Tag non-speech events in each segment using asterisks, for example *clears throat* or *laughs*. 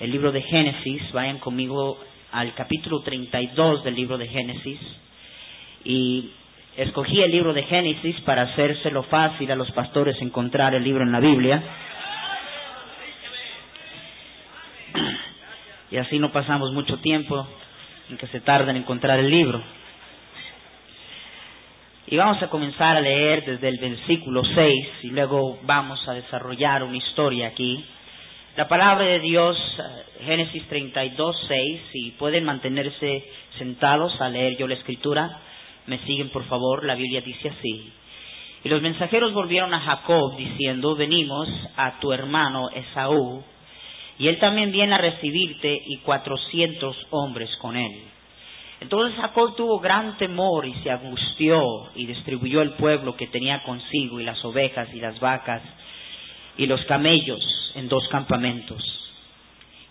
el libro de Génesis. Vayan conmigo al capítulo 32 del libro de Génesis. Y escogí el libro de Génesis para hacérselo fácil a los pastores encontrar el libro en la Biblia. Y así no pasamos mucho tiempo en que se tarda en encontrar el libro. Y vamos a comenzar a leer desde el versículo 6 y luego vamos a desarrollar una historia aquí la palabra de Dios, eh, Génesis 32, 6, si pueden mantenerse sentados a leer yo la escritura, me siguen por favor, la Biblia dice así. Y los mensajeros volvieron a Jacob diciendo, venimos a tu hermano Esaú, y él también viene a recibirte y cuatrocientos hombres con él. Entonces Jacob tuvo gran temor y se angustió y distribuyó el pueblo que tenía consigo y las ovejas y las vacas y los camellos en dos campamentos.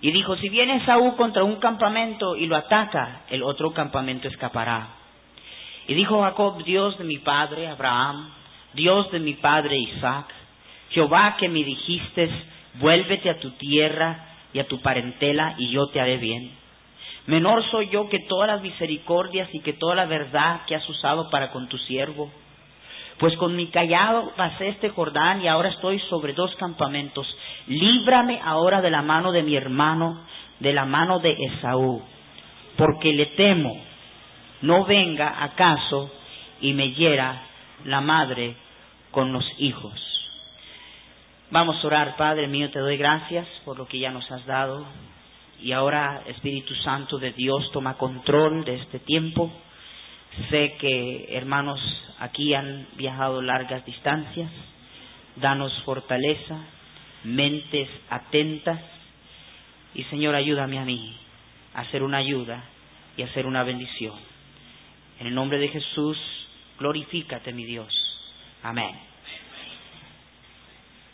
Y dijo, si viene Saúl contra un campamento y lo ataca, el otro campamento escapará. Y dijo Jacob, Dios de mi padre Abraham, Dios de mi padre Isaac, Jehová que me dijiste, vuélvete a tu tierra y a tu parentela y yo te haré bien. Menor soy yo que todas las misericordias y que toda la verdad que has usado para con tu siervo pues con mi callado pasé este Jordán y ahora estoy sobre dos campamentos. Líbrame ahora de la mano de mi hermano, de la mano de Esaú, porque le temo, no venga acaso y me hiera la madre con los hijos. Vamos a orar, Padre mío, te doy gracias por lo que ya nos has dado. Y ahora, Espíritu Santo de Dios, toma control de este tiempo. Sé que hermanos aquí han viajado largas distancias. Danos fortaleza, mentes atentas. Y Señor, ayúdame a mí a hacer una ayuda y a hacer una bendición. En el nombre de Jesús, glorifícate, mi Dios. Amén.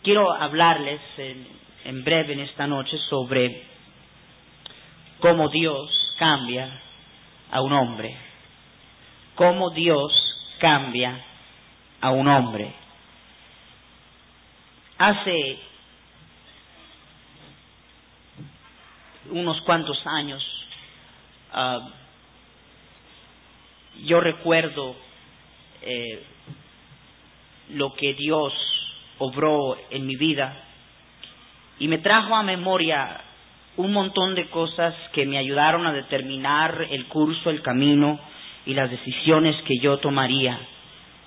Quiero hablarles en, en breve en esta noche sobre cómo Dios cambia a un hombre cómo Dios cambia a un hombre. Hace unos cuantos años, ah, yo recuerdo eh, lo que Dios obró en mi vida y me trajo a memoria un montón de cosas que me ayudaron a determinar el curso, el camino y las decisiones que yo tomaría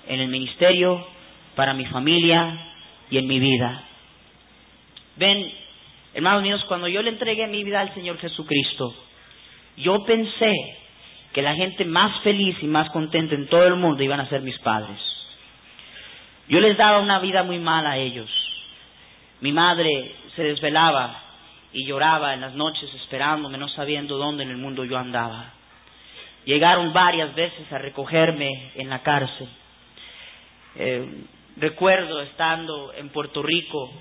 en el ministerio, para mi familia y en mi vida. Ven, hermanos míos, cuando yo le entregué mi vida al Señor Jesucristo, yo pensé que la gente más feliz y más contenta en todo el mundo iban a ser mis padres. Yo les daba una vida muy mala a ellos. Mi madre se desvelaba y lloraba en las noches esperándome, no sabiendo dónde en el mundo yo andaba. Llegaron varias veces a recogerme en la cárcel. Eh, recuerdo estando en Puerto Rico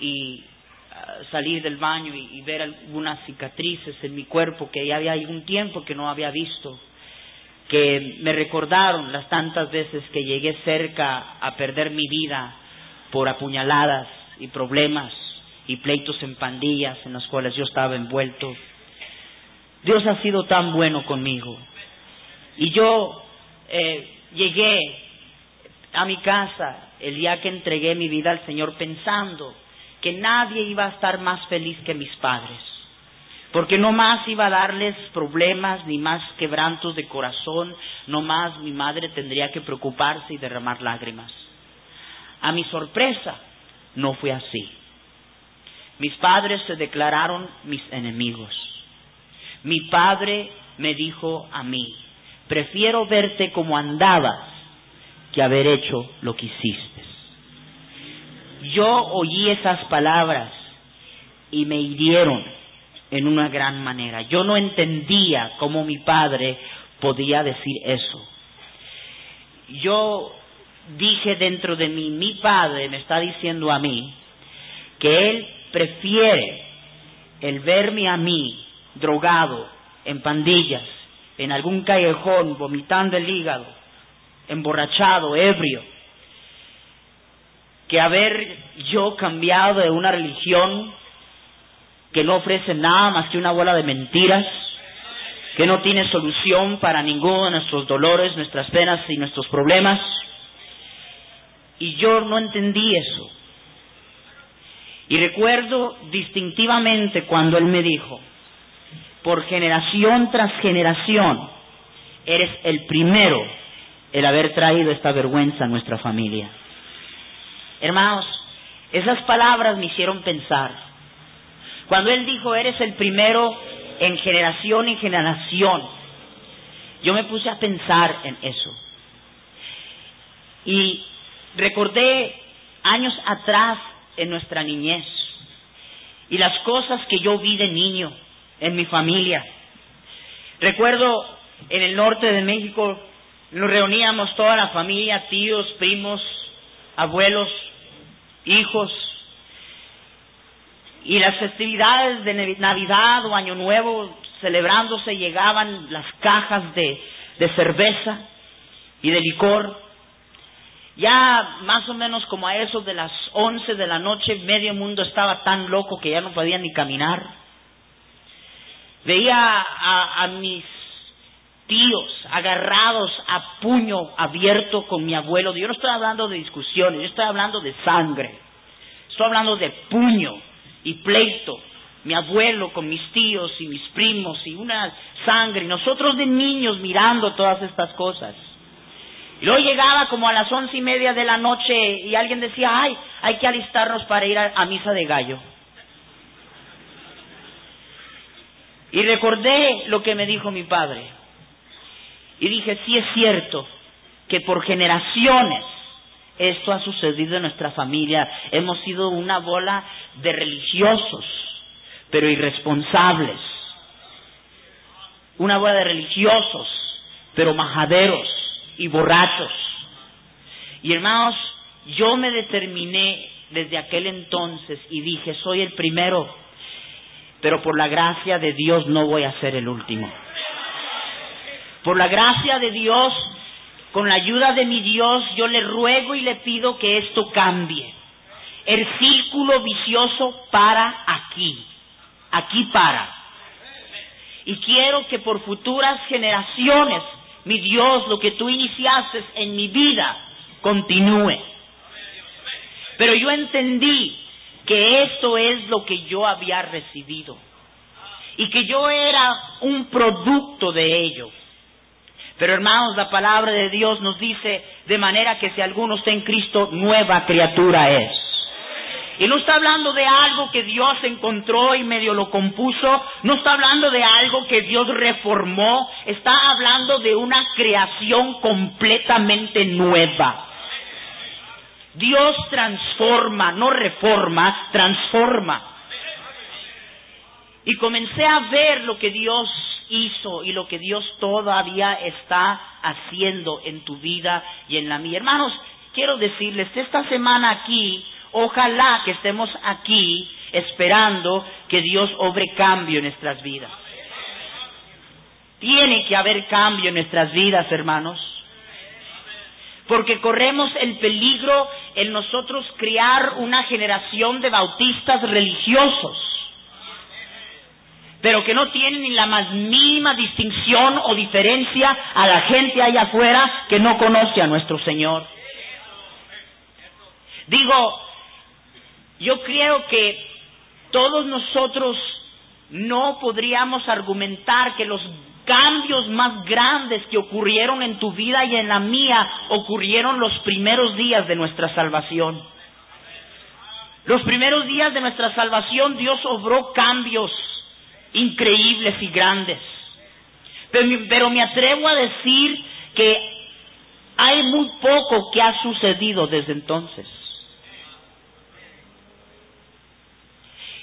y ah, salir del baño y, ver algunas cicatrices en mi cuerpo que ya había un tiempo que no había visto, que me recordaron las tantas veces que llegué cerca a perder mi vida por apuñaladas y problemas y pleitos en pandillas en los cuales yo estaba envuelto. Dios ha sido tan bueno conmigo. Y yo eh, llegué a mi casa el día que entregué mi vida al Señor pensando que nadie iba a estar más feliz que mis padres, porque no más iba a darles problemas ni más quebrantos de corazón, no más mi madre tendría que preocuparse y derramar lágrimas. A mi sorpresa, no fue así. Mis padres se declararon mis enemigos. Mi padre me dijo a mí, prefiero verte como andabas que haber hecho lo que hiciste. Yo oí esas palabras y me hirieron en una gran manera. Yo no entendía cómo mi padre podía decir eso. Yo dije dentro de mí, mi padre me está diciendo a mí que él prefiere el verme a mí drogado en pandillas, en algún callejón vomitando el hígado, emborrachado, ebrio, que haber yo cambiado de una religión que no ofrece nada más que una bola de mentiras, que no tiene solución para ninguno de nuestros dolores, nuestras penas y nuestros problemas. Y yo no entendí eso. Y recuerdo distintivamente cuando él me dijo, por generación tras generación, eres el primero el haber traído esta vergüenza a nuestra familia. Hermanos, esas palabras me hicieron pensar. Cuando él dijo, eres el primero en generación en generación, yo me puse a pensar en eso. Y recordé años atrás en nuestra niñez y las cosas que yo vi de niño en mi familia. Recuerdo en el norte de México nos reuníamos toda la familia, tíos, primos, abuelos, hijos, y las festividades de Navidad o Año Nuevo celebrándose llegaban las cajas de, de cerveza y de licor. Ya más o menos como a eso de las once de la noche, medio mundo estaba tan loco que ya no podía ni caminar. Veía a, a mis tíos agarrados a puño abierto con mi abuelo. Yo no estoy hablando de discusiones, yo estoy hablando de sangre. Estoy hablando de puño y pleito. Mi abuelo con mis tíos y mis primos y una sangre. Y nosotros de niños mirando todas estas cosas. Y luego llegaba como a las once y media de la noche y alguien decía, ay, hay que alistarnos para ir a misa de gallo. Y recordé lo que me dijo mi padre. Y dije, sí es cierto que por generaciones esto ha sucedido en nuestra familia. Hemos sido una bola de religiosos, pero irresponsables. Una bola de religiosos, pero majaderos y borrachos. Y hermanos, yo me determiné desde aquel entonces y dije, soy el primero, pero por la gracia de Dios no voy a ser el último. Por la gracia de Dios, con la ayuda de mi Dios, yo le ruego y le pido que esto cambie. El círculo vicioso para aquí. Aquí para. Y quiero que por futuras generaciones, mi Dios, lo que tú iniciaste en mi vida, continúe. Pero yo entendí que esto es lo que yo había recibido y que yo era un producto de ello. Pero hermanos, la palabra de Dios nos dice, de manera que si alguno está en Cristo, nueva criatura es. Y no está hablando de algo que Dios encontró y medio lo compuso, no está hablando de algo que Dios reformó, está hablando de una creación completamente nueva. Dios transforma, no reforma, transforma. Y comencé a ver lo que Dios hizo y lo que Dios todavía está haciendo en tu vida y en la mía. Hermanos, quiero decirles, esta semana aquí, ojalá que estemos aquí esperando que Dios obre cambio en nuestras vidas. Tiene que haber cambio en nuestras vidas, hermanos. Porque corremos el peligro en nosotros crear una generación de bautistas religiosos pero que no tienen ni la más mínima distinción o diferencia a la gente allá afuera que no conoce a nuestro Señor. Digo, yo creo que todos nosotros no podríamos argumentar que los cambios más grandes que ocurrieron en tu vida y en la mía ocurrieron los primeros días de nuestra salvación. Los primeros días de nuestra salvación Dios obró cambios increíbles y grandes. Pero, me atrevo a decir que hay muy poco que ha sucedido desde entonces.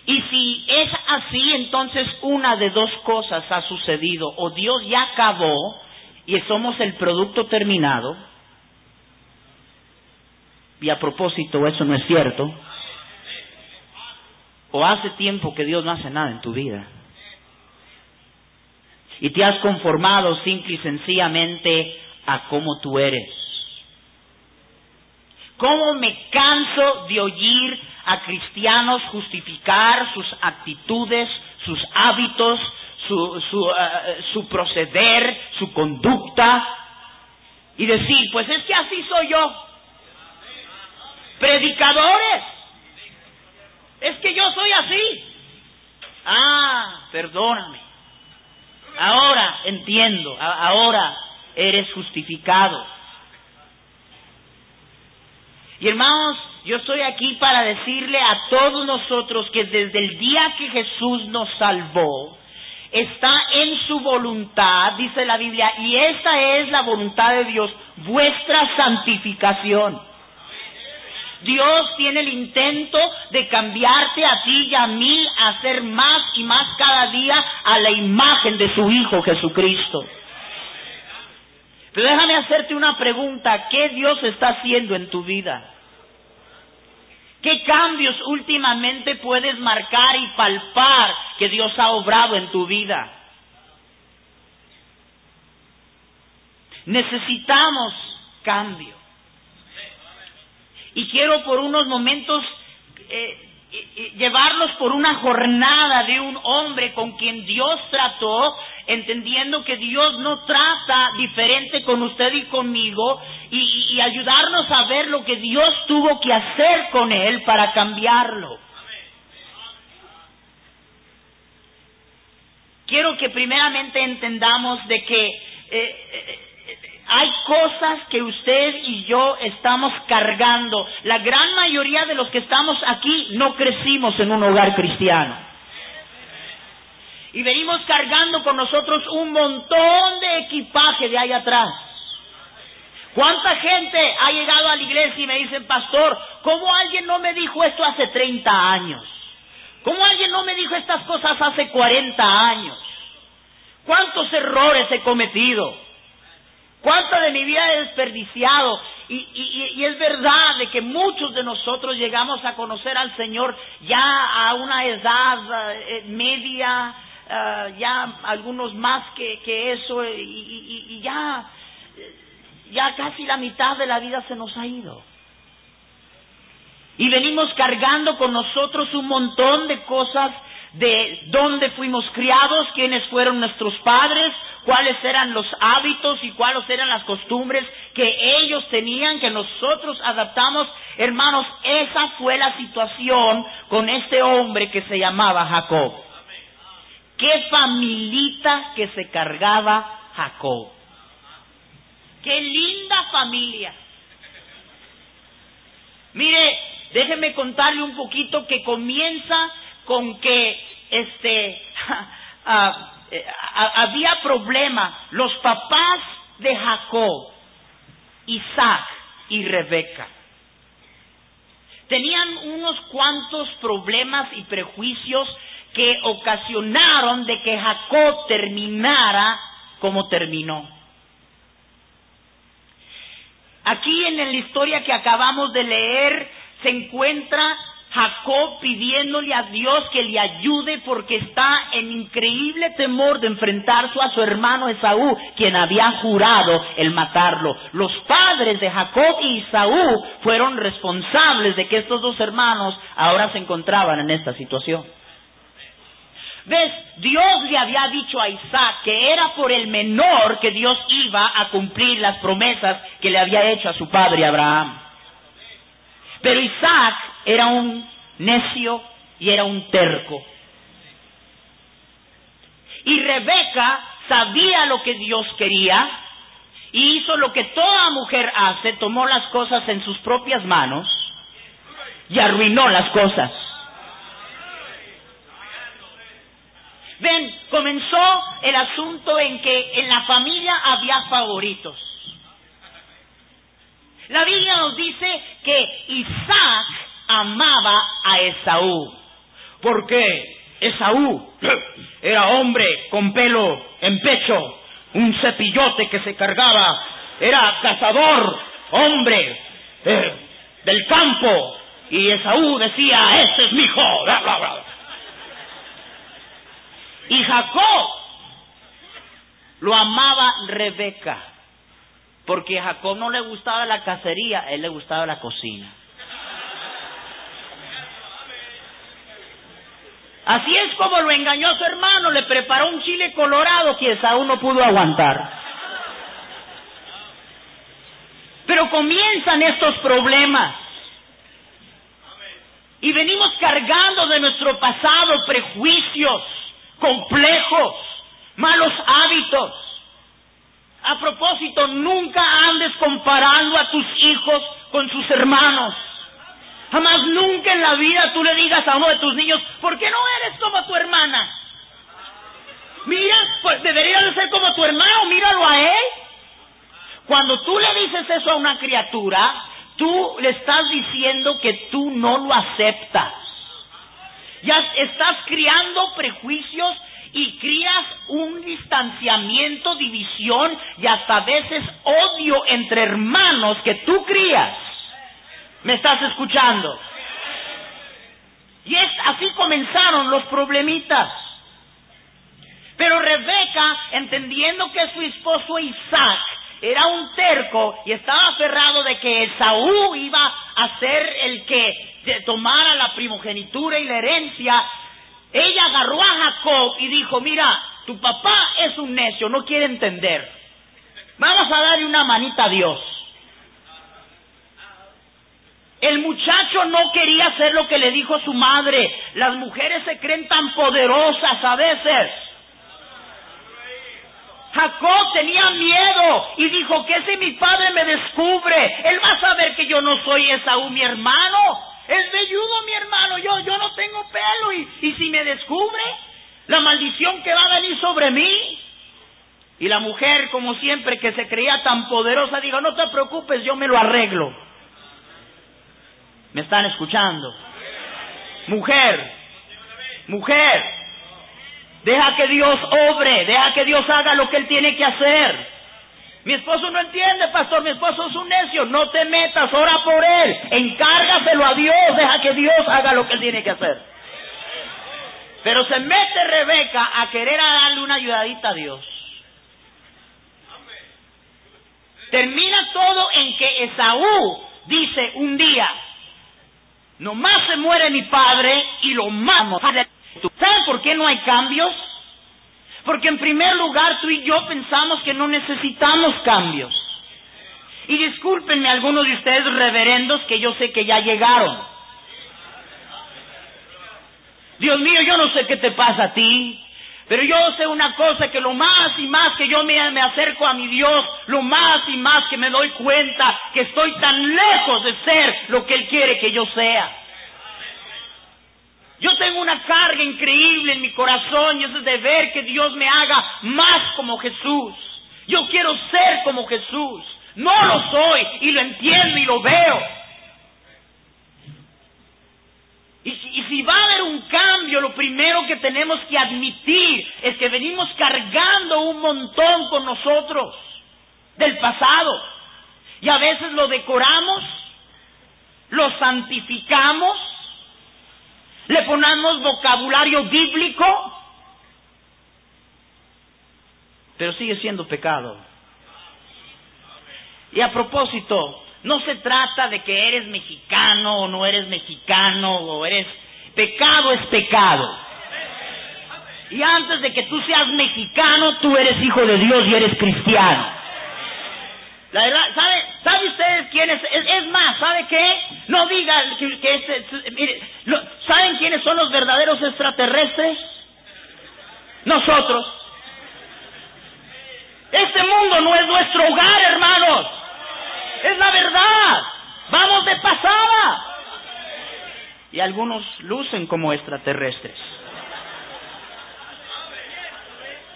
Y si es así, entonces una de dos cosas ha sucedido. O Dios ya acabó y somos el producto terminado. Y a propósito, eso no es cierto. O hace tiempo que Dios no hace nada en tu vida y te has conformado simple y sencillamente a cómo tú eres. ¿Cómo me canso de oír a cristianos justificar sus actitudes, sus hábitos, su, su, eh, su proceder, su conducta, y decir, pues es que así soy yo. Predicadores, es que yo soy así. Ah, perdóname. Ahora entiendo, ahora eres justificado. Y hermanos, yo estoy aquí para decirle a todos nosotros que desde el día que Jesús nos salvó, está en su voluntad, dice la Biblia, y esta es la voluntad de Dios, vuestra santificación. Dios tiene el intento de cambiarte a ti y a mí a más y más cada día a la imagen de su Hijo Jesucristo. Pero déjame hacerte una pregunta, ¿qué Dios está haciendo en tu vida? ¿Qué cambios últimamente puedes marcar y palpar que Dios ha obrado en tu vida? Necesitamos cambio. Y quiero por unos momentos eh, llevarlos por una jornada de un hombre con quien Dios trató, entendiendo que Dios no trata diferente con usted y conmigo, y, ayudarnos a ver lo que Dios tuvo que hacer con él para cambiarlo. Quiero que primeramente entendamos de que eh, eh, hay cosas que usted y yo estamos cargando. La gran mayoría de los que estamos aquí no crecimos en un hogar cristiano. Y venimos cargando con nosotros un montón de equipaje de ahí atrás. ¿Cuánta gente ha llegado a la iglesia y me dicen, pastor, ¿cómo alguien no me dijo esto hace 30 años? ¿Cómo alguien no me dijo estas cosas hace 40 años? ¿Cuántos errores he cometido? ¿Cuánto de mi vida he desperdiciado? Y, es verdad de que muchos de nosotros llegamos a conocer al Señor ya a una edad eh, media, eh, ya algunos más que, eso, y, ya, ya casi la mitad de la vida se nos ha ido. Y venimos cargando con nosotros un montón de cosas de dónde fuimos criados, quiénes fueron nuestros padres, cuáles eran los hábitos y cuáles eran las costumbres que ellos tenían, que nosotros adaptamos. Hermanos, esa fue la situación con este hombre que se llamaba Jacob. Qué familita que se cargaba Jacob. Qué linda familia. Mire, déjeme contarle un poquito que comienza con que este *laughs* ah, eh, había problema. Los papás de Jacob, Isaac y Rebeca, tenían unos cuantos problemas y prejuicios que ocasionaron de que Jacob terminara como terminó. Aquí en la historia que acabamos de leer se encuentra Jacob pidiéndole a Dios que le ayude porque está en increíble temor de enfrentarse a su hermano Esaú, quien había jurado el matarlo. Los padres de Jacob y Esaú fueron responsables de que estos dos hermanos ahora se encontraban en esta situación. ¿Ves? Dios le había dicho a Isaac que era por el menor que Dios iba a cumplir las promesas que le había hecho a su padre Abraham. Pero Isaac era un necio y era un terco. Y Rebeca sabía lo que Dios quería y hizo lo que toda mujer hace, tomó las cosas en sus propias manos y arruinó las cosas. Ven, comenzó el asunto en que en la familia había favoritos. La Biblia nos dice que Isaac amaba a Esaú. ¿Por qué? Esaú *clears throat* era hombre con pelo en pecho, un cepillote que se cargaba, era cazador, hombre eh, del campo. Y Esaú decía, ese es mi hijo. Y Jacob lo amaba Rebeca, porque a Jacob no le gustaba la cacería, a él le gustaba la cocina. Así es como lo engañó a su hermano, le preparó un chile colorado que Esaú no pudo aguantar. Pero comienzan estos problemas. Y venimos cargando de nuestro pasado prejuicios, complejos, malos hábitos. A propósito, nunca andes comparando a tus hijos con sus hermanos. Jamás nunca en la vida tú le digas a uno de tus niños, ¿por qué no eres como tu hermana? Mira, pues debería de ser como tu hermano, míralo a él. Cuando tú le dices eso a una criatura, tú le estás diciendo que tú no lo aceptas. Ya estás criando prejuicios y crías un distanciamiento, división y hasta veces odio entre hermanos que tú crías. ¿Me estás escuchando? Y es así comenzaron los problemitas. Pero Rebeca, entendiendo que su esposo Isaac era un terco y estaba aferrado de que Esaú iba a ser el que tomara la primogenitura y la herencia, ella agarró a Jacob y dijo, mira, tu papá es un necio, no quiere entender. Vamos a darle una manita a Dios. El muchacho no quería hacer lo que le dijo su madre. Las mujeres se creen tan poderosas a veces. Jacob tenía miedo y dijo que si mi padre me descubre, él va a saber que yo no soy Esaú, mi hermano. Es velludo mi hermano, yo, yo no tengo pelo y, y si me descubre, la maldición que va a venir sobre mí. Y la mujer, como siempre, que se creía tan poderosa, dijo, no te preocupes, yo me lo arreglo. ¿Me están escuchando? Mujer, mujer, Deja que Dios obre, deja que Dios haga lo que Él tiene que hacer. Mi esposo no entiende, pastor, mi esposo es un necio. No te metas, ora por Él. Encárgaselo a Dios, deja que Dios haga lo que Él tiene que hacer. Pero se mete Rebeca a querer darle una ayudadita a Dios. Termina todo en que Esaú dice un día, nomás se muere mi padre y lo mamo. ¿Saben por qué no hay cambios? Porque en primer lugar tú y yo pensamos que no necesitamos cambios. Y discúlpenme algunos de ustedes reverendos que yo sé que ya llegaron. Dios mío, yo no sé qué te pasa a ti, pero yo sé una cosa, que lo más y más que yo me, acerco a mi Dios, lo más y más que me doy cuenta que estoy tan lejos de ser lo que Él quiere que yo sea. Yo tengo una carga increíble en mi corazón y es de ver que Dios me haga más como Jesús. Yo quiero ser como Jesús. No lo soy y lo entiendo y lo veo. Y si, va a haber un cambio, lo primero que tenemos que admitir es que venimos cargando un montón con nosotros del pasado. Y a veces lo decoramos, lo santificamos le ponemos vocabulario bíblico, pero sigue siendo pecado. Y a propósito, no se trata de que eres mexicano o no eres mexicano o eres... Pecado es pecado. Y antes de que tú seas mexicano, tú eres hijo de Dios y eres cristiano. La verdad, ¿sabe, ¿sabe ustedes quién es? más, ¿sabe qué? No diga que, que este, mire, ¿saben quiénes son los verdaderos extraterrestres? Nosotros. Este mundo no es nuestro hogar, hermanos. Es la verdad. Vamos de pasada. Y algunos lucen como extraterrestres.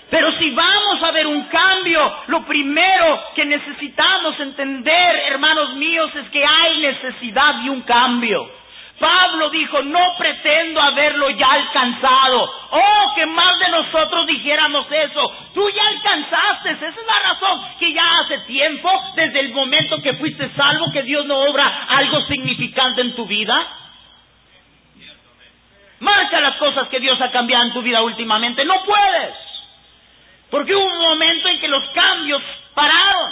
Pero si vamos a ver un cambio, lo primero que necesitamos entender, hermanos míos, es que hay necesidad de un cambio. Pablo dijo, no pretendo haberlo ya alcanzado. Oh, que más de nosotros dijéramos eso. Tú ya alcanzaste, esa es la razón, que ya hace tiempo, desde el momento que fuiste salvo, que Dios no obra algo significante en tu vida. Marca las cosas que Dios ha cambiado en tu vida últimamente. No puedes. Porque hubo un momento en que los cambios pararon.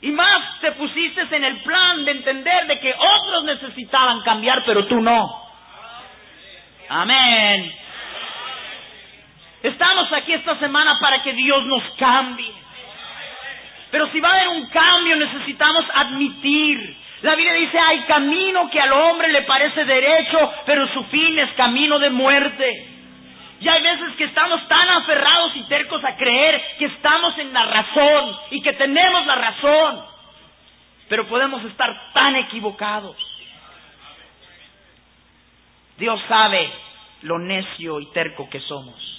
Y más te pusiste en el plan de entender de que otros necesitaban cambiar, pero tú no. Amén. Estamos aquí esta semana para que Dios nos cambie. Pero si va a haber un cambio necesitamos admitir. La Biblia dice, hay camino que al hombre le parece derecho, pero su fin es camino de muerte. Y hay veces que estamos tan aferrados y tercos a creer que estamos en la razón y que tenemos la razón. Pero podemos estar tan equivocados. Dios sabe lo necio y terco que somos.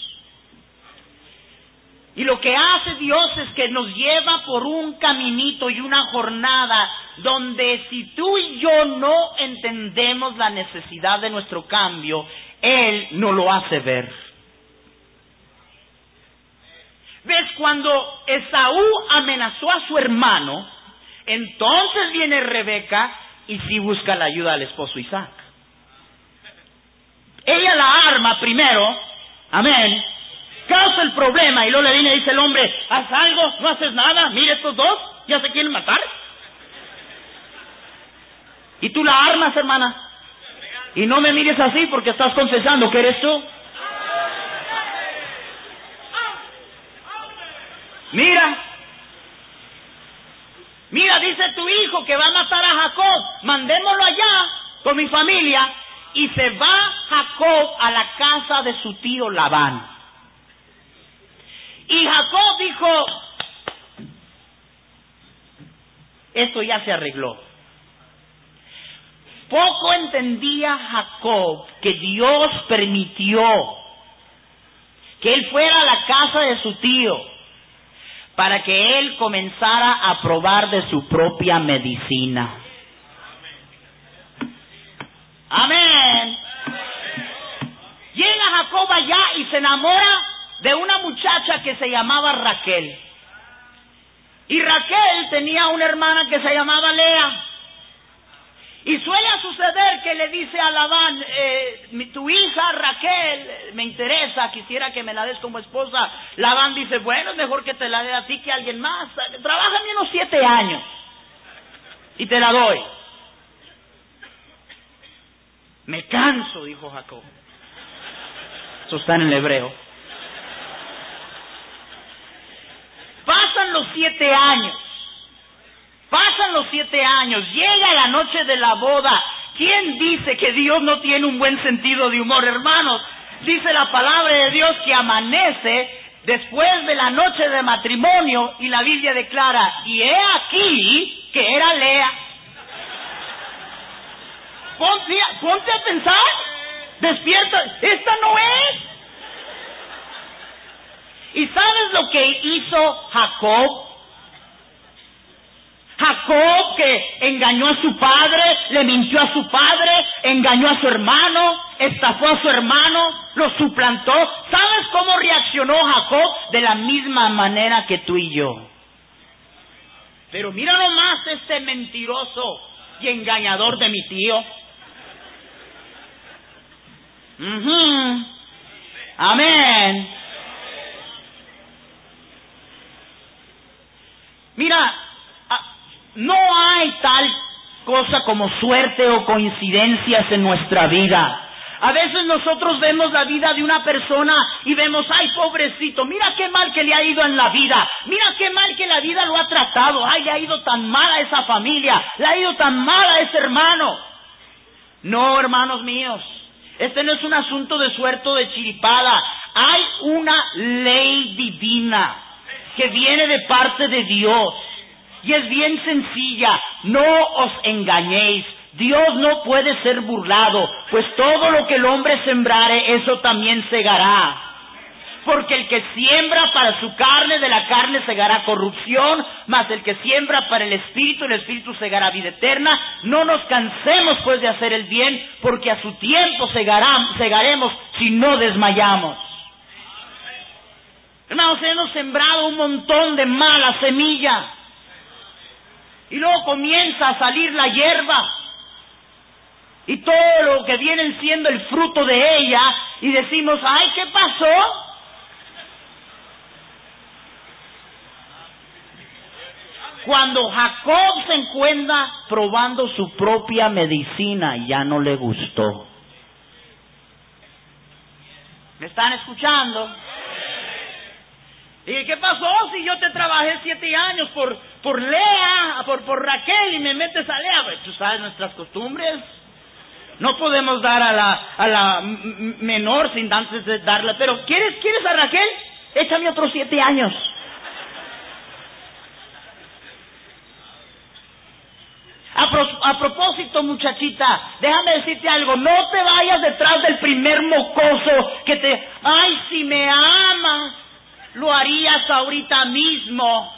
Y lo que hace Dios es que nos lleva por un caminito y una jornada donde si tú y yo no entendemos la necesidad de nuestro cambio, Él no lo hace ver. ¿Ves? Cuando Esaú amenazó a su hermano, entonces viene Rebeca y sí busca la ayuda del esposo Isaac. Ella la arma primero, amén, causa el problema y luego le viene y dice el hombre, haz algo, no haces nada, mire estos dos, ya se quieren matar. Y tú la armas, hermana. Y no me mires así porque estás confesando que eres tú. Mira, mira, dice tu hijo que va a matar a Jacob, mandémoslo allá con mi familia. Y se va Jacob a la casa de su tío Labán. Y Jacob dijo, esto ya se arregló. Poco entendía Jacob que Dios permitió que él fuera a la casa de su tío para que él comenzara a probar de su propia medicina. Amén. Llega Jacob allá y se enamora de una muchacha que se llamaba Raquel. Y Raquel tenía una hermana que se llamaba Lea. Y suele suceder que le dice a Labán, eh, tu hija Raquel me interesa, quisiera que me la des como esposa. Labán dice, bueno, es mejor que te la dé a ti que a alguien más. Trabaja unos siete años y te la doy. Me canso, dijo Jacob. Eso está en el hebreo. Pasan los siete años. Pasan los siete años, llega la noche de la boda. ¿Quién dice que Dios no tiene un buen sentido de humor, hermanos? Dice la palabra de Dios que amanece después de la noche de matrimonio y la Biblia declara, y he aquí que era Lea. Ponte, ponte a pensar, despierta, esta no es. ¿Y sabes lo que hizo Jacob? Jacob que engañó a su padre, le mintió a su padre, engañó a su hermano, estafó a su hermano, lo suplantó. ¿Sabes cómo reaccionó Jacob? De la misma manera que tú y yo. Pero mira nomás este mentiroso y engañador de mi tío. Amén. Mira, no hay tal cosa como suerte o coincidencias en nuestra vida. A veces nosotros vemos la vida de una persona y vemos, ay, pobrecito, mira qué mal que le ha ido en la vida, mira qué mal que la vida lo ha tratado, ay, le ha ido tan mal a esa familia, le ha ido tan mal a ese hermano. No, hermanos míos, este no es un asunto de suerte o de chiripada, hay una ley divina que viene de parte de Dios y es bien sencilla, no os engañéis. Dios no puede ser burlado, pues todo lo que el hombre sembrare, eso también segará. Porque el que siembra para su carne, de la carne segará corrupción, mas el que siembra para el Espíritu, el Espíritu segará vida eterna. No nos cansemos pues de hacer el bien, porque a su tiempo segaremos si no desmayamos. Hermanos, hemos sembrado un montón de mala semilla. Y luego comienza a salir la hierba. Y todo lo que viene siendo el fruto de ella. Y decimos, ay, ¿qué pasó? Cuando Jacob se encuentra probando su propia medicina, ya no le gustó. ¿Me están escuchando? ¿Y qué pasó si yo te trabajé siete años por, por Lea, por, por Raquel y me metes a Lea? Pues, Tú sabes nuestras costumbres. No podemos dar a la, a la menor sin antes de darla. Pero ¿quieres, ¿quieres a Raquel? Échame otros siete años. A, propósito, muchachita, déjame decirte algo, no te vayas detrás del primer mocoso que te, ay, si me amas, lo harías ahorita mismo.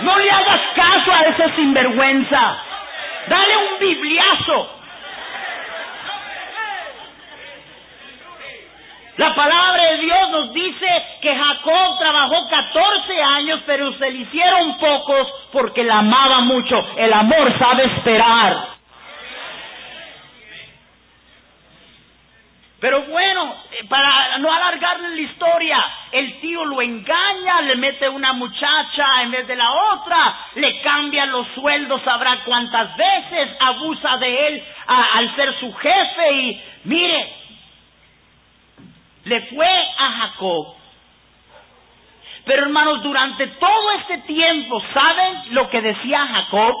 No le hagas caso a ese sinvergüenza. Dale un bibliazo. La palabra de Dios nos dice que Jacob trabajó 14 años, pero se le hicieron pocos porque la amaba mucho. El amor sabe esperar. Pero bueno, eh, para no alargarle la historia, el tío lo engaña, le mete una muchacha en vez de la otra, le cambia los sueldos, sabrá cuántas veces, abusa de él al ser su jefe y mire, le fue a Jacob. Pero hermanos, durante todo este tiempo, ¿saben lo que decía Jacob?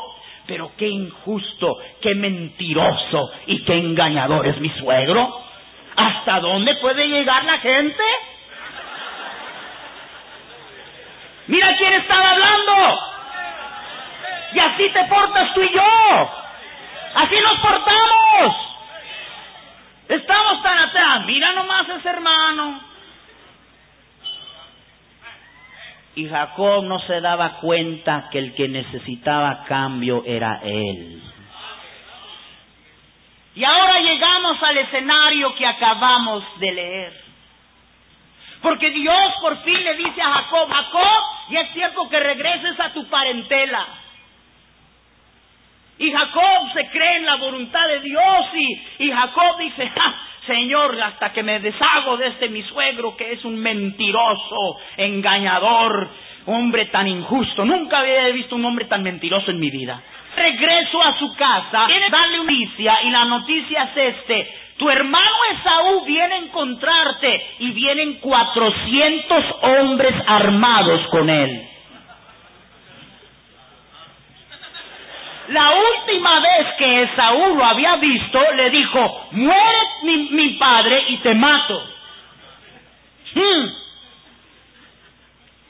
Pero qué injusto, qué mentiroso y qué engañador es mi suegro. ¿Hasta dónde puede llegar la gente? Mira quién estaba hablando. Y así te portas tú y yo. Así nos portamos. Estamos tan atrás. Mira nomás ese hermano. Y Jacob no se daba cuenta que el que necesitaba cambio era él. Y ahora llegamos al escenario que acabamos de leer. Porque Dios por fin le dice a Jacob, Jacob, y es tiempo que regreses a tu parentela. Y Jacob se cree en la voluntad de Dios y, y Jacob dice, Señor, hasta que me deshago de este mi suegro que es un mentiroso, engañador, hombre tan injusto. Nunca había visto un hombre tan mentiroso en mi vida. Regreso a su casa, a darle una noticia y la noticia es este. Tu hermano Esaú viene a encontrarte y vienen cuatrocientos hombres armados con él. La última vez que Esaú lo había visto, le dijo, muere mi, padre y te mato. Hmm.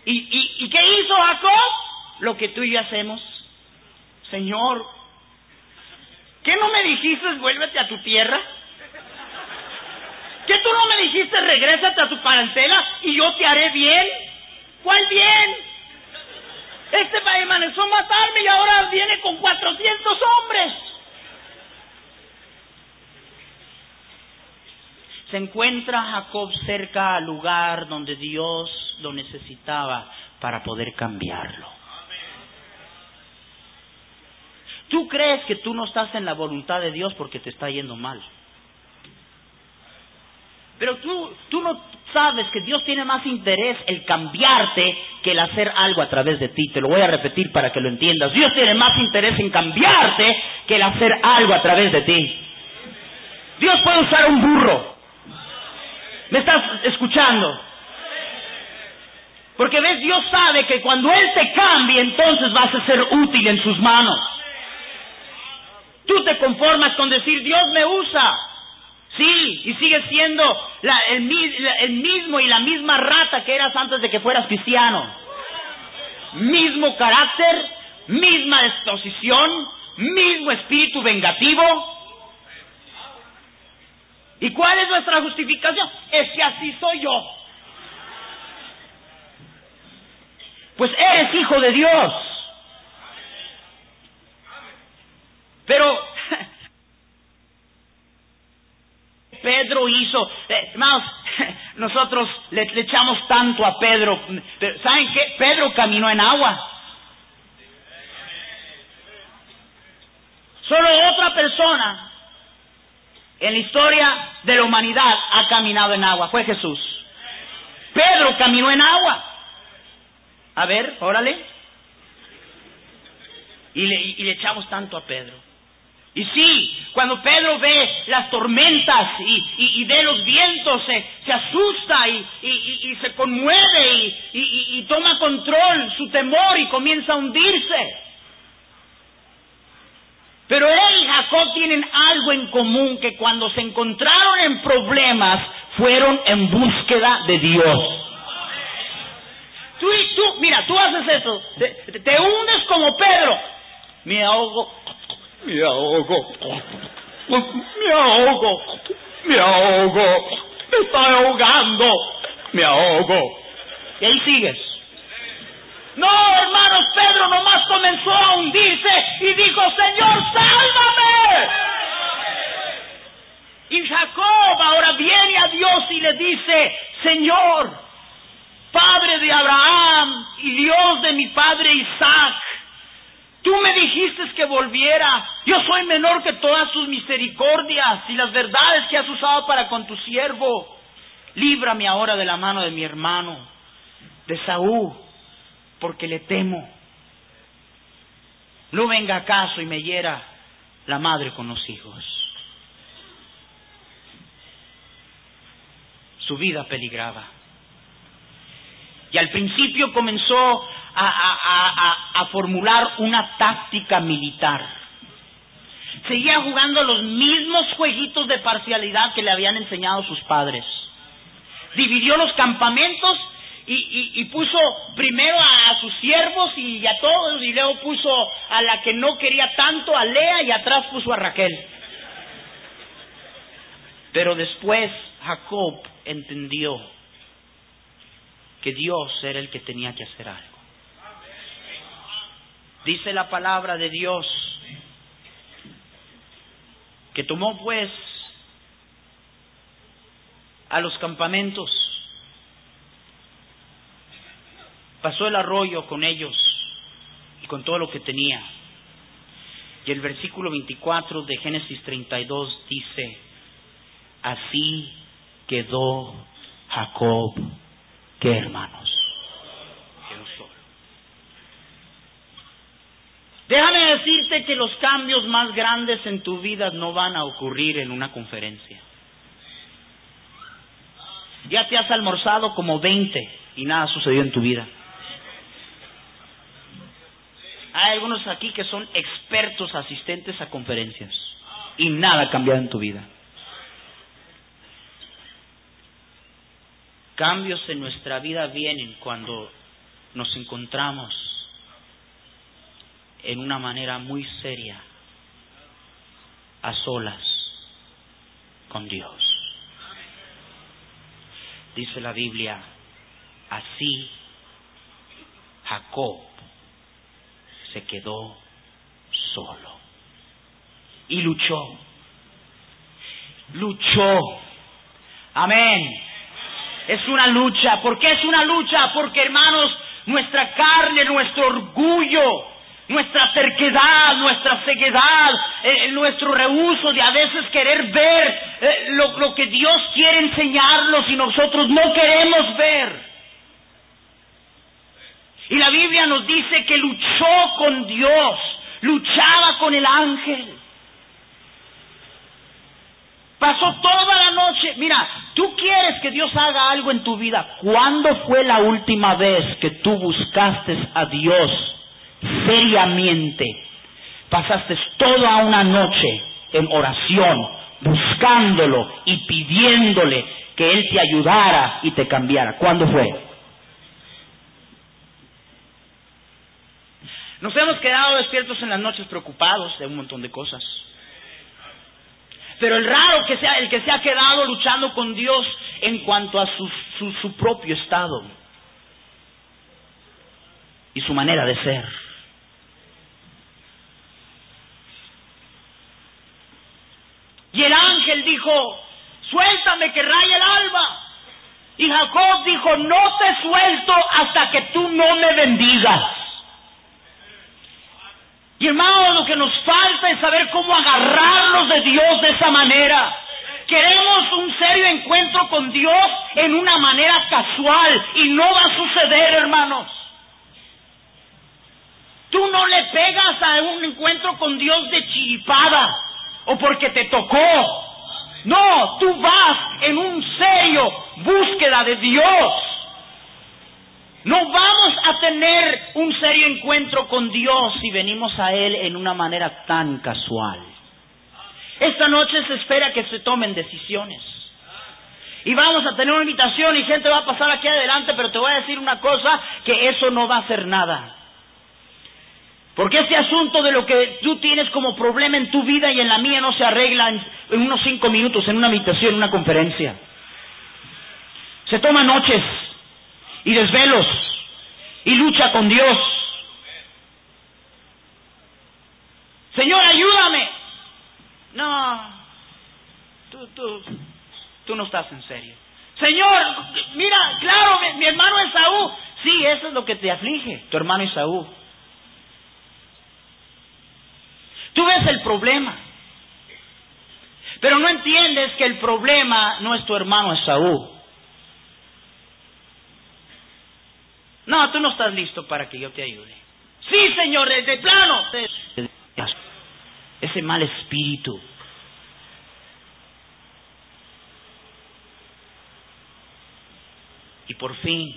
¿Y, y, y qué hizo Jacob? Lo que tú y yo hacemos. Señor, ¿qué no me dijiste vuélvete a tu tierra? ¿Qué tú no me dijiste regrésate a tu parentela y yo te haré bien? ¿Cuál bien? Este país manejó matarme y ahora viene con 400 hombres. Se encuentra Jacob cerca al lugar donde Dios lo necesitaba para poder cambiarlo. Tú crees que tú no estás en la voluntad de Dios porque te está yendo mal. Pero tú, tú no sabes que Dios tiene más interés el cambiarte que el hacer algo a través de ti. Te lo voy a repetir para que lo entiendas. Dios tiene más interés en cambiarte que el hacer algo a través de ti. Dios puede usar un burro. ¿Me estás escuchando? Porque ves, Dios sabe que cuando Él te cambie, entonces vas a ser útil en sus manos. Tú te conformas con decir, Dios me usa. Sí, y sigue siendo el, mismo y la misma rata que eras antes de que fueras cristiano. Mismo carácter, misma disposición, mismo espíritu vengativo. ¿Y cuál es nuestra justificación? Es que así soy yo. Pues eres hijo de Dios. Pero *laughs* Pedro hizo. Eh, hermanos, *laughs* nosotros le, echamos tanto a Pedro. Pero ¿saben qué? Pedro caminó en agua. Solo otra persona en la historia de la humanidad ha caminado en agua. Fue Jesús. Pedro caminó en agua. A ver, órale. Y le, y le echamos tanto a Pedro. Y sí, cuando Pedro ve las tormentas y, ve los vientos, se, asusta y, se conmueve y toma control su temor y comienza a hundirse. Pero él y Jacob tienen algo en común, que cuando se encontraron en problemas, fueron en búsqueda de Dios. Tú, tú, mira, tú haces eso, te, te hundes como Pedro. Me ahogo, me ahogo, me ahogo, me ahogo, me estoy ahogando, me ahogo. Y ahí sigues. No, hermanos, Pedro nomás comenzó a hundirse y dijo, Señor, sálvame. Y Jacob ahora viene a Dios y le dice, Señor, Padre de Abraham y Dios de mi padre Isaac, tú me dijiste que volviera, yo soy menor que todas tus misericordias y las verdades que has usado para con tu siervo. Líbrame ahora de la mano de mi hermano, de Saúl, porque le temo. No venga acaso y me hiera la madre con los hijos. Su vida peligraba. Y al principio comenzó a, formular una táctica militar. Seguía jugando los mismos jueguitos de parcialidad que le habían enseñado sus padres. Dividió los campamentos y, puso primero a, sus siervos y a todos, y luego puso a la que no quería tanto, a Lea, y atrás puso a Raquel. Pero después Jacob entendió que Dios era el que tenía que hacer algo. Dice la palabra de Dios que tomó pues a los campamentos pasó el arroyo con ellos y con todo lo que tenía. Y el versículo 24 de Génesis 32 dice, así quedó Jacob, que hermanos, quedó solo. Déjame que los cambios más grandes en tu vida no van a ocurrir en una conferencia. Ya te has almorzado como 20 y nada sucedió en tu vida. Hay algunos aquí que son expertos asistentes a conferencias y nada ha cambiado en tu vida. Cambios en nuestra vida vienen cuando nos encontramos en una manera muy seria, a solas con Dios. Dice la Biblia, así Jacob se quedó solo. Y luchó. Luchó. Amén. Es una lucha. ¿Por qué es una lucha? Porque hermanos, nuestra carne, nuestro orgullo, nuestra terquedad, nuestra ceguedad, eh, nuestro rehuso de a veces querer ver eh, lo, lo que Dios quiere enseñarnos y nosotros no queremos ver. Y la Biblia nos dice que luchó con Dios, luchaba con el ángel. Pasó toda la noche. Mira, tú quieres que Dios haga algo en tu vida. ¿Cuándo fue la última vez que tú buscaste a Dios seriamente? Pasaste toda una noche en oración, buscándolo y pidiéndole que Él te ayudara y te cambiara. ¿Cuándo fue? Nos hemos quedado despiertos en las noches preocupados de un montón de cosas. Pero el raro que sea el que se ha quedado luchando con Dios en cuanto a su, su propio estado y su manera de ser. Y el ángel dijo, suéltame que raya el alba. Y Jacob dijo, no te suelto hasta que tú no me bendigas. Y hermano, lo que nos falta es saber cómo agarrarnos de Dios de esa manera. Queremos un serio encuentro con Dios en una manera casual y no va a suceder, hermanos. Tú no le pegas a un encuentro con Dios de chiripada. O porque te tocó. No, tú vas en un serio búsqueda de Dios. No vamos a tener un serio encuentro con Dios si venimos a Él en una manera tan casual. Esta noche se espera que se tomen decisiones. Y vamos a tener una invitación y gente va a pasar aquí adelante, pero te voy a decir una cosa, que eso no va a hacer nada. Porque ese asunto de lo que tú tienes como problema en tu vida y en la mía no se arregla en, unos cinco minutos en una habitación, en una conferencia. Se toma noches y desvelos y lucha con Dios. Señor, ayúdame. No, tú no estás en serio. Señor, mira, claro, mi, mi hermano Esaú. Sí, eso es lo que te aflige, tu hermano Esaú. Tú ves el problema. Pero no entiendes que el problema no es tu hermano Esaú. No, tú no estás listo para que yo te ayude. Sí, Señor, desde plano. Ese mal espíritu. Y por fin,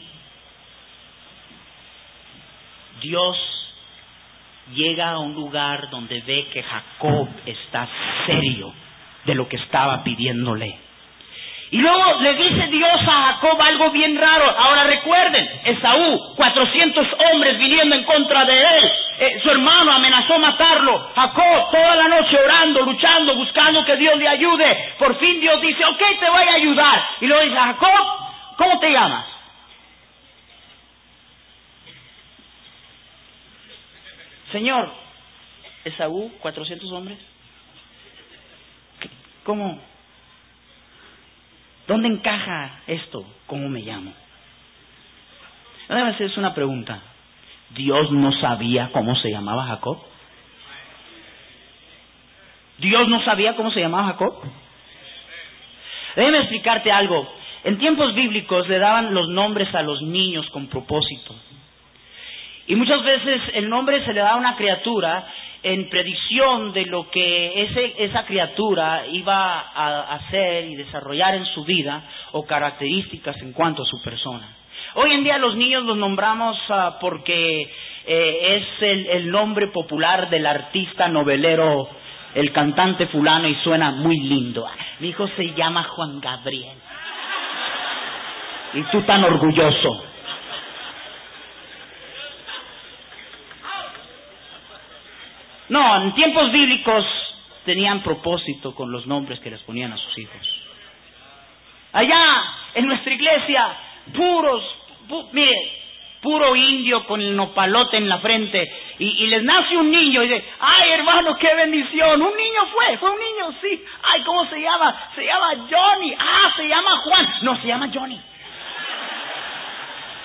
Dios llega a un lugar donde ve que Jacob está serio de lo que estaba pidiéndole. Y luego le dice Dios a Jacob algo bien raro. Ahora recuerden, Esaú, 400 hombres viniendo en contra de él. Eh, su hermano amenazó matarlo. Jacob toda la noche orando, luchando, buscando que Dios le ayude. Por fin Dios dice, ok, te voy a ayudar. Y luego dice, Jacob, ¿cómo te llamas? Señor, Esaú, 400 hombres. ¿Cómo? ¿Dónde encaja esto? ¿Cómo me llamo? Déjame hacerles una pregunta. ¿Dios no sabía cómo se llamaba Jacob? ¿Dios no sabía cómo se llamaba Jacob? Déjame explicarte algo. En tiempos bíblicos le daban los nombres a los niños con propósito. Y muchas veces el nombre se le da a una criatura en predicción de lo que ese, esa criatura iba a hacer y desarrollar en su vida o características en cuanto a su persona. Hoy en día los niños los nombramos ah, porque eh, es el, el nombre popular del artista novelero, el cantante fulano y suena muy lindo. Mi hijo se llama Juan Gabriel. Y tú tan orgulloso. No, en tiempos bíblicos tenían propósito con los nombres que les ponían a sus hijos. Allá, en nuestra iglesia, puros, mire, puro indio con el nopalote en la frente, y, les nace un niño y dice, ay hermano, qué bendición, un niño fue, fue un niño, sí, ay, ¿cómo se llama? Se llama Johnny, ah, se llama Juan, no, se llama Johnny.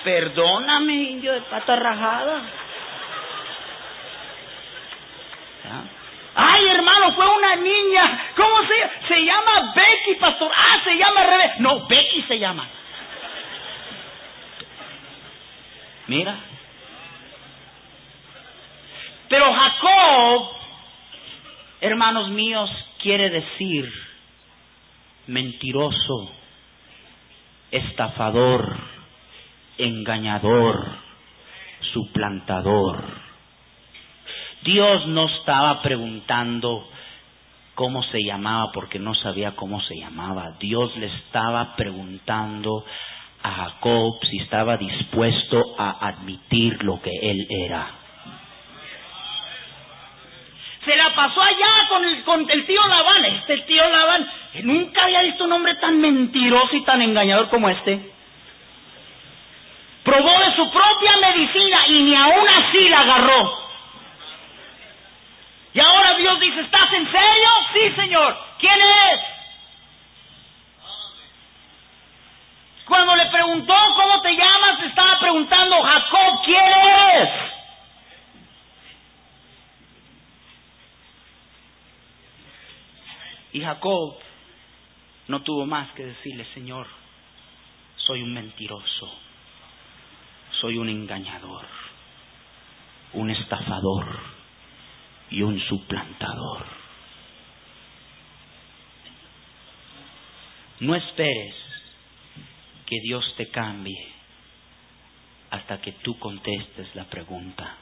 Perdóname, indio de pata rajada. Ay, hermano, fue una niña. ¿Cómo se Se llama Becky, pastor. Ah, se llama Rebe. No, Becky se llama. Mira. Pero Jacob, hermanos míos, quiere decir mentiroso, estafador, engañador, suplantador. Dios no estaba preguntando cómo se llamaba porque no sabía cómo se llamaba. Dios le estaba preguntando a Jacob si estaba dispuesto a admitir lo que él era. Se la pasó allá con el, con el tío Labán. Este tío Labán, nunca había visto un hombre tan mentiroso y tan engañador como este. Probó de su propia medicina y ni aún así la agarró. Y ahora Dios dice, ¿estás en serio? Sí, Señor. ¿Quién es? Cuando le preguntó cómo te llamas, estaba preguntando, Jacob, ¿quién es? Y Jacob no tuvo más que decirle, Señor, soy un mentiroso, soy un engañador, un estafador y un suplantador. No esperes que Dios te cambie hasta que tú contestes la pregunta,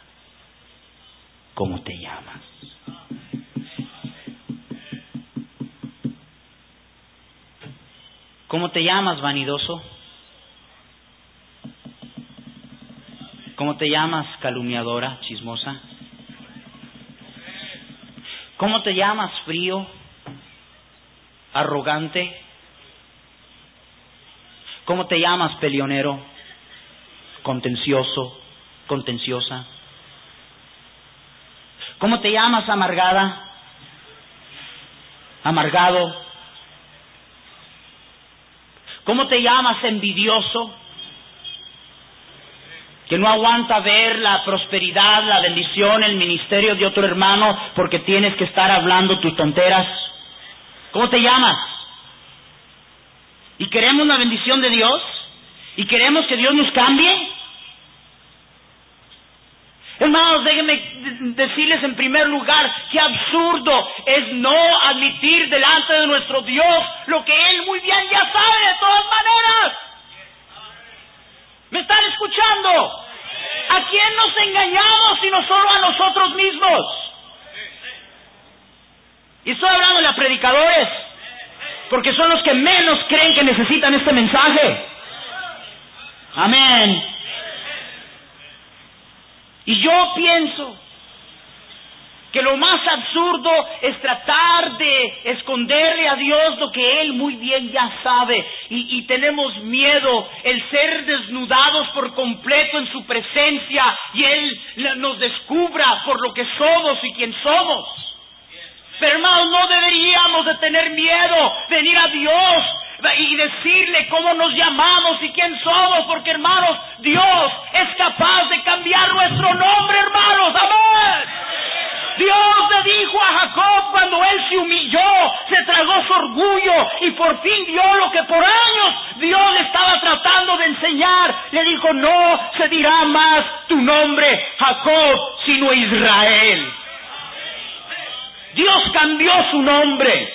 ¿cómo te llamas? ¿Cómo te llamas, vanidoso? ¿Cómo te llamas, calumniadora, chismosa? ¿Cómo te llamas, frío, arrogante? ¿Cómo te llamas, peleonero, contencioso, contenciosa? ¿Cómo te llamas, amargada, amargado? ¿Cómo te llamas, envidioso? Que no aguanta ver la prosperidad, la bendición, el ministerio de otro hermano porque tienes que estar hablando tus tonteras. ¿Cómo te llamas? ¿Y queremos la bendición de Dios? ¿Y queremos que Dios nos cambie? Hermanos, déjenme decirles en primer lugar que absurdo es no admitir delante de nuestro Dios lo que Él muy bien ya sabe de todas maneras. ¿Me están escuchando? ¿A quién nos engañamos sino solo a nosotros mismos? Y estoy hablando de predicadores, porque son los que menos creen que necesitan este mensaje. Amén. Y yo pienso que lo más absurdo es tratar de esconderle a Dios lo que Él muy bien ya sabe y, tenemos miedo el ser desnudados por completo en su presencia y Él nos descubra por lo que somos y quién somos. Pero hermanos, no deberíamos de tener miedo, venir a Dios y decirle cómo nos llamamos y quién somos, porque hermanos, Dios por fin vio lo que por años Dios le estaba tratando de enseñar. Le dijo, no se dirá más tu nombre Jacob, sino Israel. Dios cambió su nombre.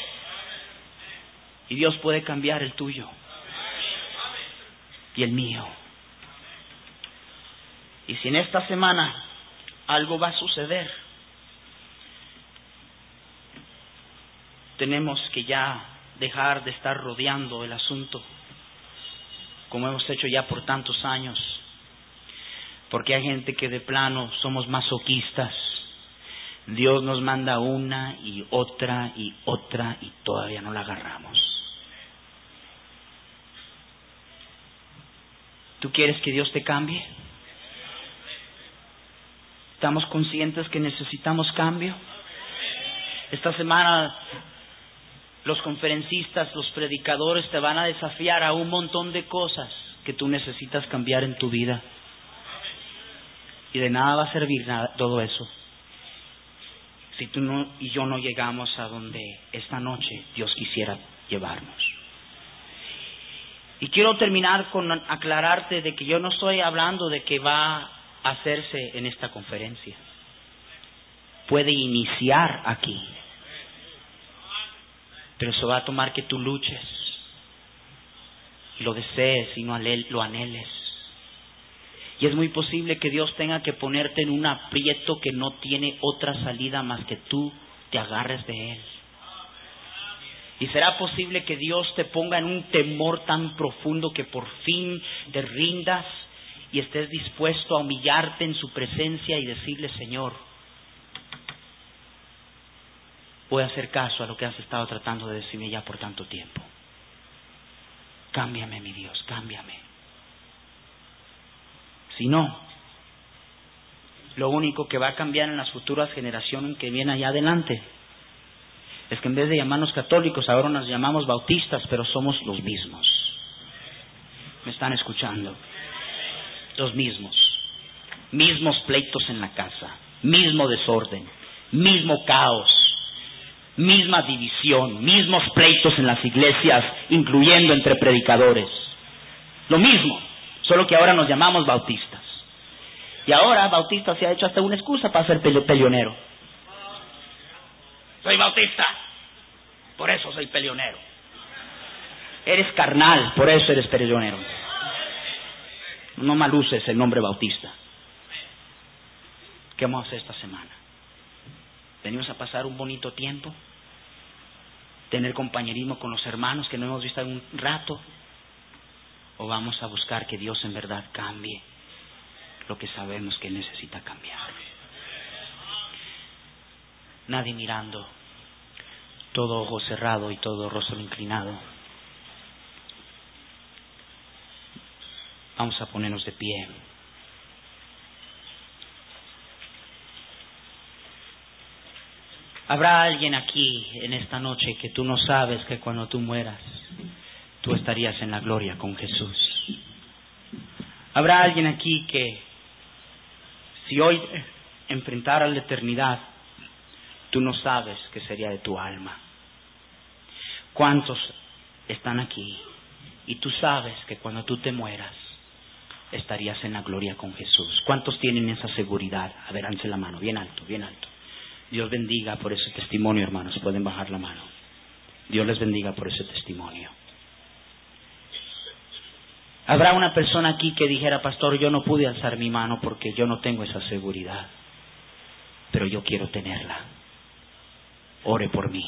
Y Dios puede cambiar el tuyo y el mío. Y si en esta semana algo va a suceder, tenemos que ya dejar de estar rodeando el asunto, como hemos hecho ya por tantos años, porque hay gente que de plano somos masoquistas. Dios nos manda una y otra y otra y todavía no la agarramos. ¿Tú quieres que Dios te cambie? ¿Estamos conscientes que necesitamos cambio? Esta semana los conferencistas, los predicadores te van a desafiar a un montón de cosas que tú necesitas cambiar en tu vida. Y de nada va a servir todo eso. Si tú no, y yo no llegamos a donde esta noche Dios quisiera llevarnos. Y quiero terminar con aclararte de que yo no estoy hablando de que va a hacerse en esta conferencia. Puede iniciar aquí pero eso va a tomar que tú luches y lo desees y no lo anheles. Y es muy posible que Dios tenga que ponerte en un aprieto que no tiene otra salida más que tú te agarres de Él. Y será posible que Dios te ponga en un temor tan profundo que por fin te rindas y estés dispuesto a humillarte en su presencia y decirle, Señor, voy a hacer caso a lo que has estado tratando de decirme ya por tanto tiempo. Cámbiame, mi Dios, cámbiame. Si no, lo único que va a cambiar en las futuras generaciones que vienen allá adelante es que en vez de llamarnos católicos, ahora nos llamamos bautistas, pero somos los mismos. ¿Me están escuchando? Los mismos. Mismos pleitos en la casa, mismo desorden, mismo caos, misma división, mismos pleitos en las iglesias, incluyendo entre predicadores. Lo mismo, solo que ahora nos llamamos bautistas. Y ahora bautista se ha hecho hasta una excusa para ser peleonero. Soy bautista, por eso soy peleonero. Eres carnal, por eso eres prisionero. No maluces el nombre bautista. ¿Qué vamos a hacer esta semana? Venimos a pasar un bonito tiempo, tener compañerismo con los hermanos que no hemos visto en un rato, o vamos a buscar que Dios en verdad cambie lo que sabemos que necesita cambiar. Nadie mirando, todo ojo cerrado y todo rostro inclinado. Vamos a ponernos de pie. Habrá alguien aquí en esta noche que tú no sabes que cuando tú mueras, tú estarías en la gloria con Jesús. Habrá alguien aquí que si hoy enfrentara la eternidad, tú no sabes qué sería de tu alma. ¿Cuántos están aquí? Y tú sabes que cuando tú te mueras, estarías en la gloria con Jesús. ¿Cuántos tienen esa seguridad? A ver, la mano, bien alto, bien alto. Dios bendiga por ese testimonio, hermanos. Pueden bajar la mano. Dios les bendiga por ese testimonio. Habrá una persona aquí que dijera, pastor, yo no pude alzar mi mano porque yo no tengo esa seguridad, pero yo quiero tenerla. Ore por mí.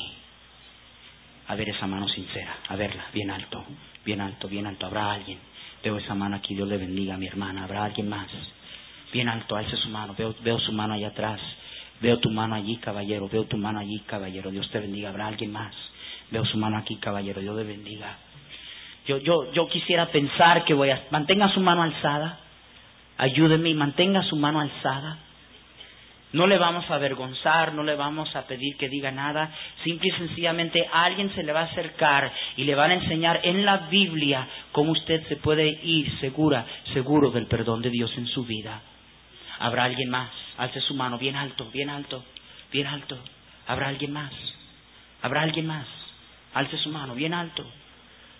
A ver esa mano sincera, a verla, bien alto, bien alto, bien alto. Habrá alguien. Veo esa mano aquí, Dios le bendiga a mi hermana. Habrá alguien más. Bien alto, alce su mano. Veo, veo su mano allá atrás. Veo tu mano allí, caballero. Veo tu mano allí, caballero. Dios te bendiga. Habrá alguien más. Veo su mano aquí, caballero. Dios le bendiga. Yo, yo, yo quisiera pensar que voy a... Mantenga su mano alzada. Ayúdeme y mantenga su mano alzada. No le vamos a avergonzar, no le vamos a pedir que diga nada. Simple y sencillamente alguien se le va a acercar y le van a enseñar en la Biblia cómo usted se puede ir segura, seguro del perdón de Dios en su vida. Habrá alguien más. Alce su mano bien alto, bien alto, bien alto. Habrá alguien más. Habrá alguien más. Alce su mano bien alto.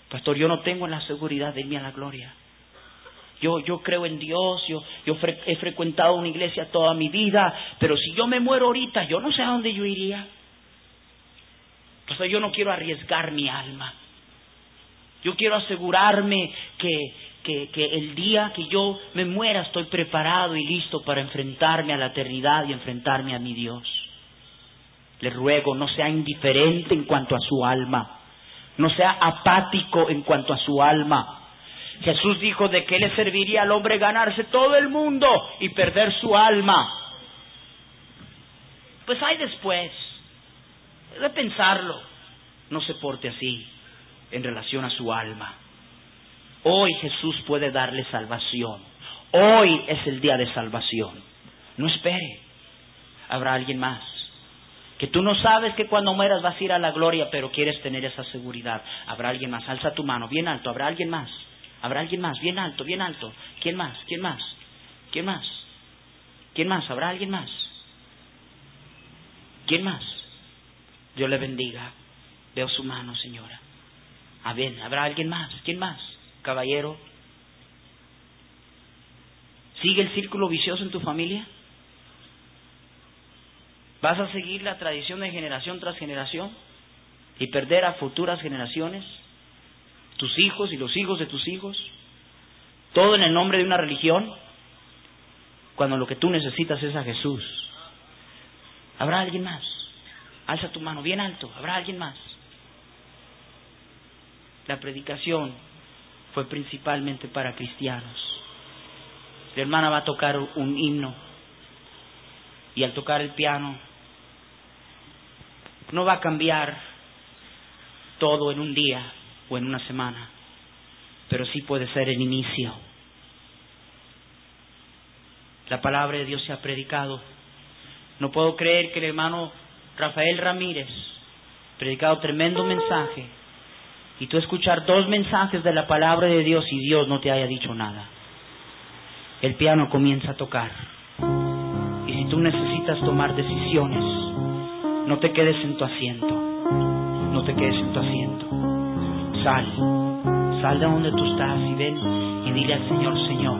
Pastor, yo no tengo la seguridad de irme a la gloria. Yo, yo creo en Dios, yo, yo he frecuentado una iglesia toda mi vida, pero si yo me muero ahorita, yo no sé a dónde yo iría. Pastor, yo no quiero arriesgar mi alma. Yo quiero asegurarme que, que, que, el día que yo me muera estoy preparado y listo para enfrentarme a la eternidad y enfrentarme a mi Dios. Le ruego, no sea indiferente en cuanto a su alma no sea apático en cuanto a su alma. Jesús dijo de qué le serviría al hombre ganarse todo el mundo y perder su alma. Pues hay después de pensarlo. No se porte así en relación a su alma. Hoy Jesús puede darle salvación. Hoy es el día de salvación. No espere. Habrá alguien más que tú no sabes que cuando mueras vas a ir a la gloria, pero quieres tener esa seguridad. Habrá alguien más, alza tu mano, bien alto, habrá alguien más, habrá alguien más, bien alto, bien alto. ¿Quién más? ¿Quién más? ¿Quién más? ¿Quién más? ¿Habrá alguien más? ¿Quién más? Dios le bendiga. Veo su mano, señora. A ver, ¿habrá alguien más? ¿Quién más? Caballero. ¿Sigue el círculo vicioso en tu familia? ¿Vas a seguir la tradición de generación tras generación y perder a futuras generaciones? ¿Tus hijos y los hijos de tus hijos? ¿Todo en el nombre de una religión? Cuando lo que tú necesitas es a Jesús. ¿Habrá alguien más? Alza tu mano bien alto. ¿Habrá alguien más? La predicación fue principalmente para cristianos. La hermana va a tocar un himno y al tocar el piano no va a cambiar todo en un día o en una semana, pero sí puede ser el inicio. La palabra de Dios se ha predicado. No puedo creer que el hermano Rafael Ramírez, predicado tremendo mensaje, y tú escuchar dos mensajes de la palabra de Dios y Dios no te haya dicho nada. El piano comienza a tocar. Y si tú necesitas tomar decisiones, no te quedes en tu asiento. No te quedes en tu asiento. Sal. Sal de donde tú estás y ven y dile al Señor, Señor,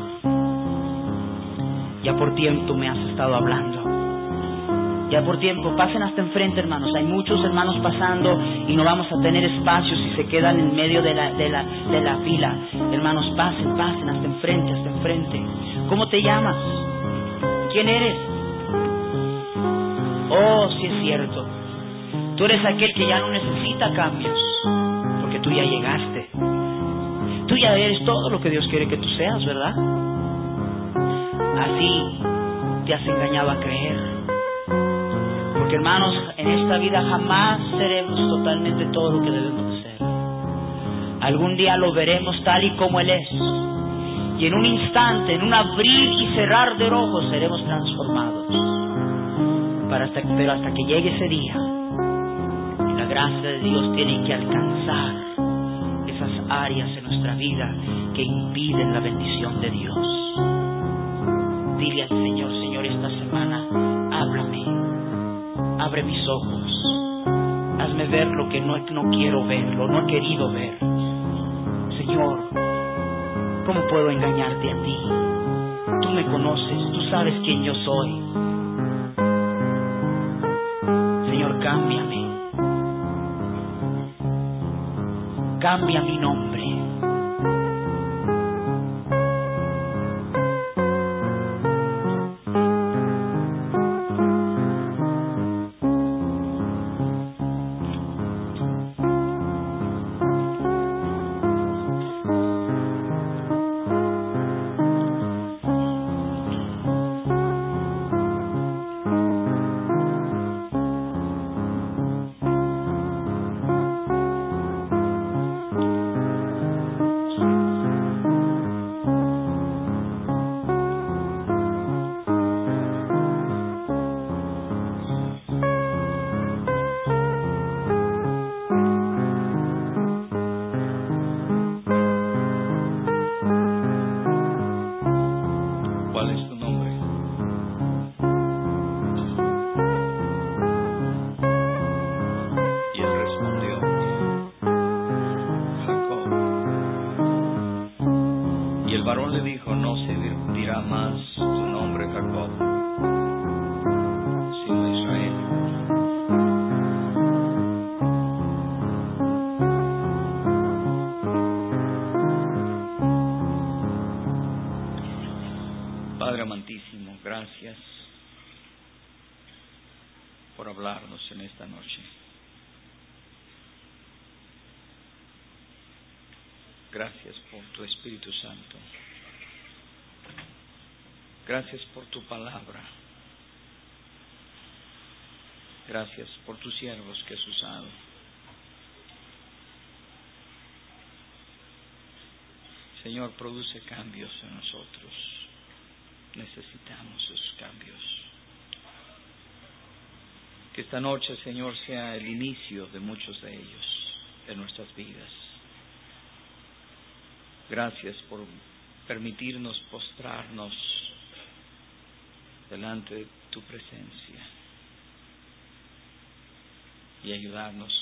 ya por tiempo me has estado hablando. Ya por tiempo, pasen hasta enfrente, hermanos. Hay muchos hermanos pasando y no vamos a tener espacio si se quedan en medio de la, de la, de la fila. Hermanos, pasen, pasen hasta enfrente, hasta enfrente. ¿Cómo te llamas? ¿Quién eres? Oh, sí es cierto. Tú eres aquel que ya no necesita cambios, porque tú ya llegaste. Tú ya eres todo lo que Dios quiere que tú seas, ¿verdad? Así te has engañado a creer. Porque hermanos, en esta vida jamás seremos totalmente todo lo que debemos de ser. Algún día lo veremos tal y como Él es. Y en un instante, en un abrir y cerrar de ojos, seremos transformados. Para hasta, pero hasta que llegue ese día, la gracia de Dios tiene que alcanzar esas áreas en nuestra vida que impiden la bendición de Dios. Dile al Señor, Señor, esta semana, abre mis ojos, hazme ver lo que no, no quiero ver, lo no he querido ver. Señor, ¿cómo puedo engañarte a ti? Tú me conoces, tú sabes quién yo soy. Señor, cámbiame. Cambia mi nombre. Gracias por tu palabra. Gracias por tus siervos que has usado. Señor, produce cambios en nosotros. Necesitamos esos cambios. Que esta noche, Señor, sea el inicio de muchos de ellos en nuestras vidas. Gracias por permitirnos postrarnos delante de tu presencia y ayudarnos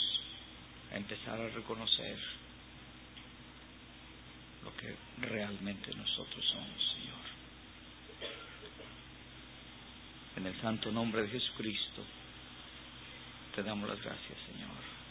a empezar a reconocer lo que realmente nosotros somos, Señor. En el santo nombre de Jesucristo, te damos las gracias, Señor.